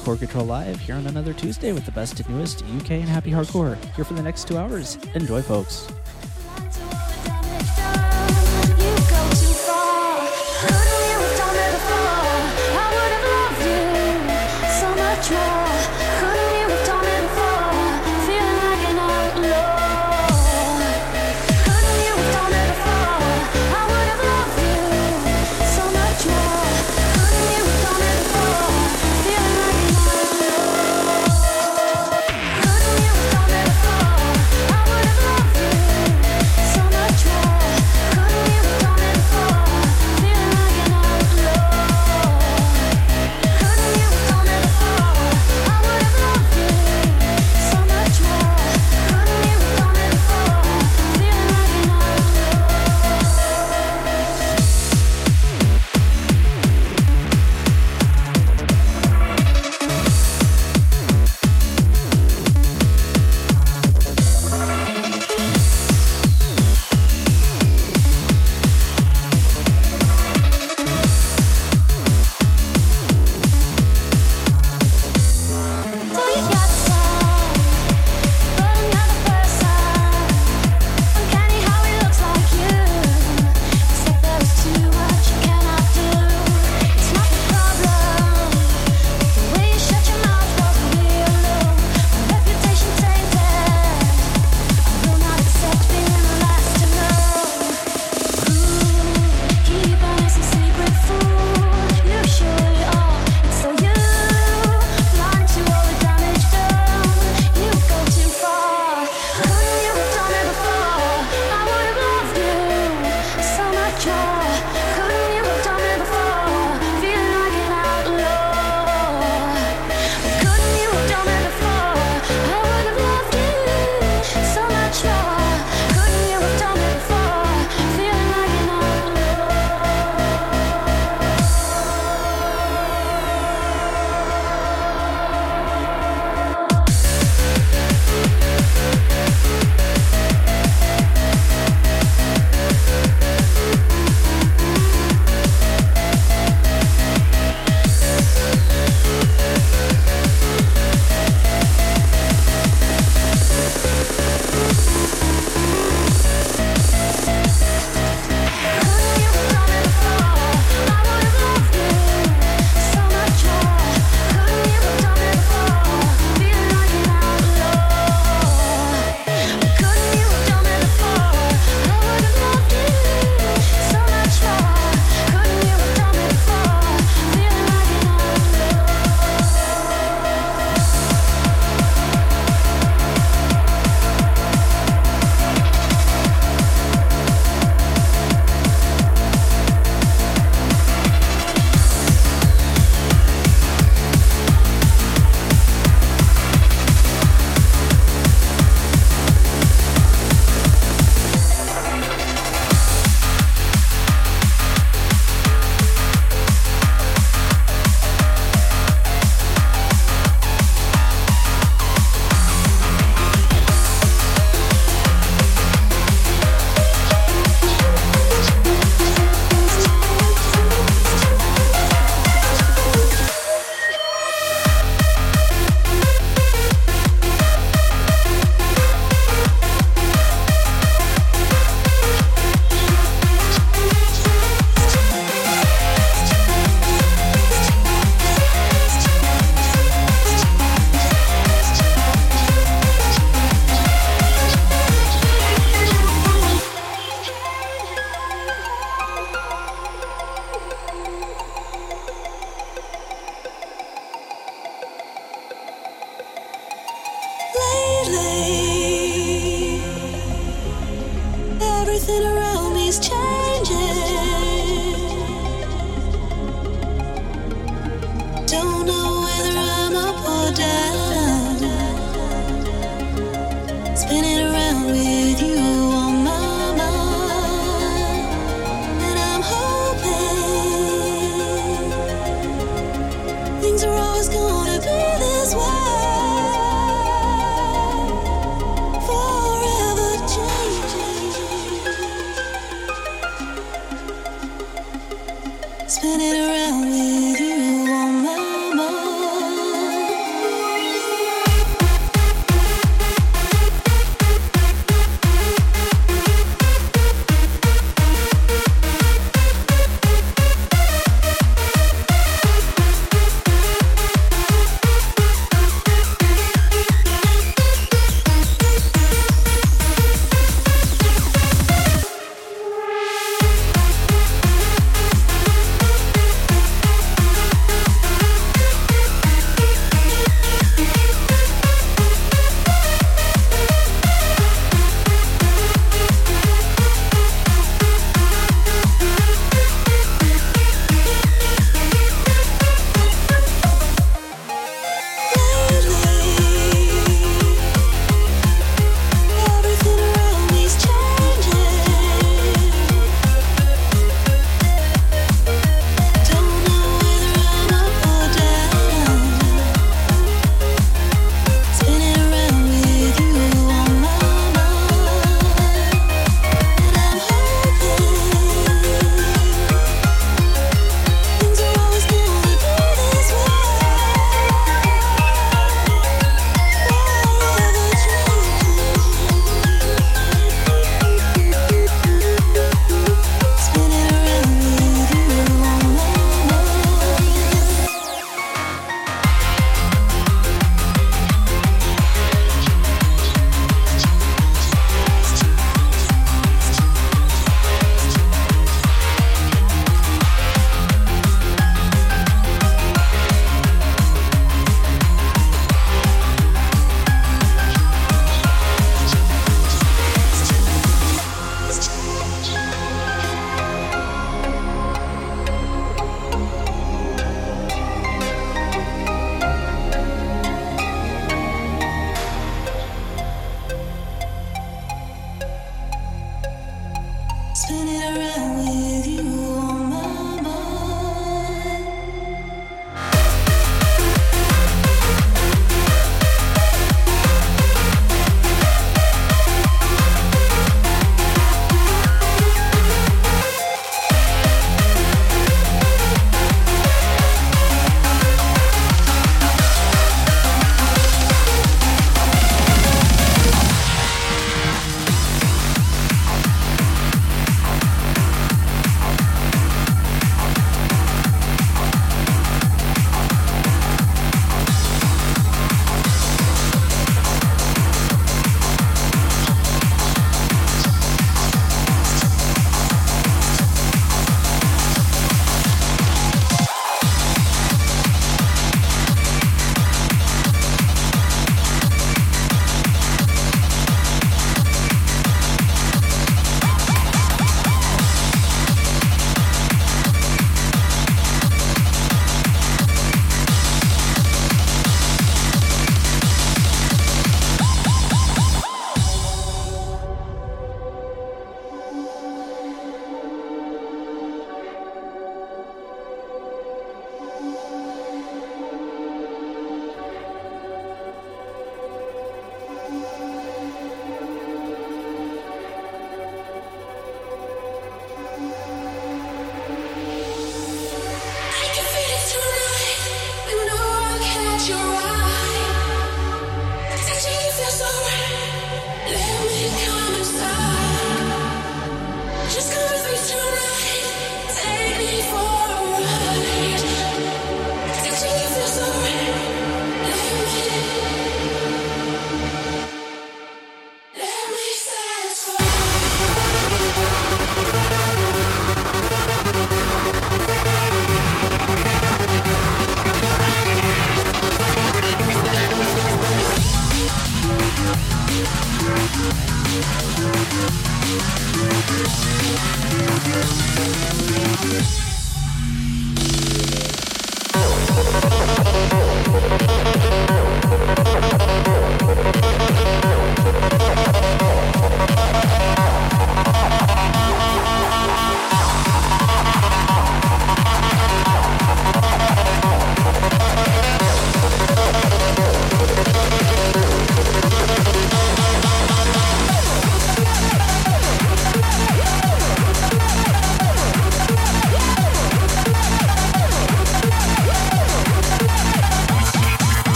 Core Control Live here on another Tuesday with the best and newest UK and happy hardcore. Here for the next two hours. Enjoy, folks. Spinning around with you